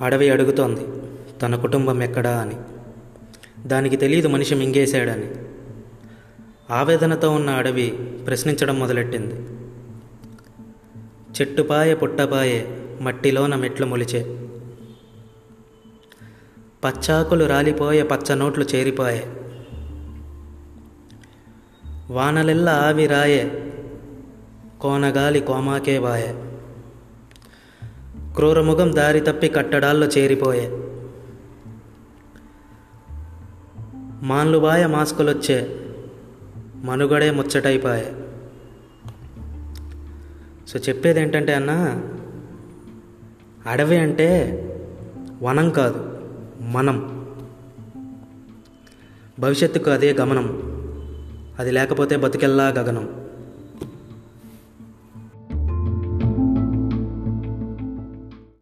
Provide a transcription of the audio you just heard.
అడవి అడుగుతోంది తన కుటుంబం ఎక్కడా? అని. దానికి తెలియదు మనిషి మింగేశాడని. ఆవేదనతో ఉన్న అడవి ప్రశ్నించడం మొదలెట్టింది. చెట్టుపాయె పుట్టపాయె మట్టిలోన మెట్లు మొలిచే. పచ్చాకులు రాలిపోయే పచ్చనోట్లు చేరిపోయే. వానలెల్ల ఆవిరాయే కోనగాలి కోమాకే బాయే. క్రూరముఖం దారి తప్పి కట్టడాల్లో చేరిపోయే. మాన్లుబాయ మాస్కులొచ్చే మనుగడే ముచ్చటైపాయే. సో చెప్పేది ఏంటంటే అన్న అడవి అంటే వనం కాదు మనం. భవిష్యత్తుకు అదే గమనం. అది లేకపోతే బతికెల్లా గగనం.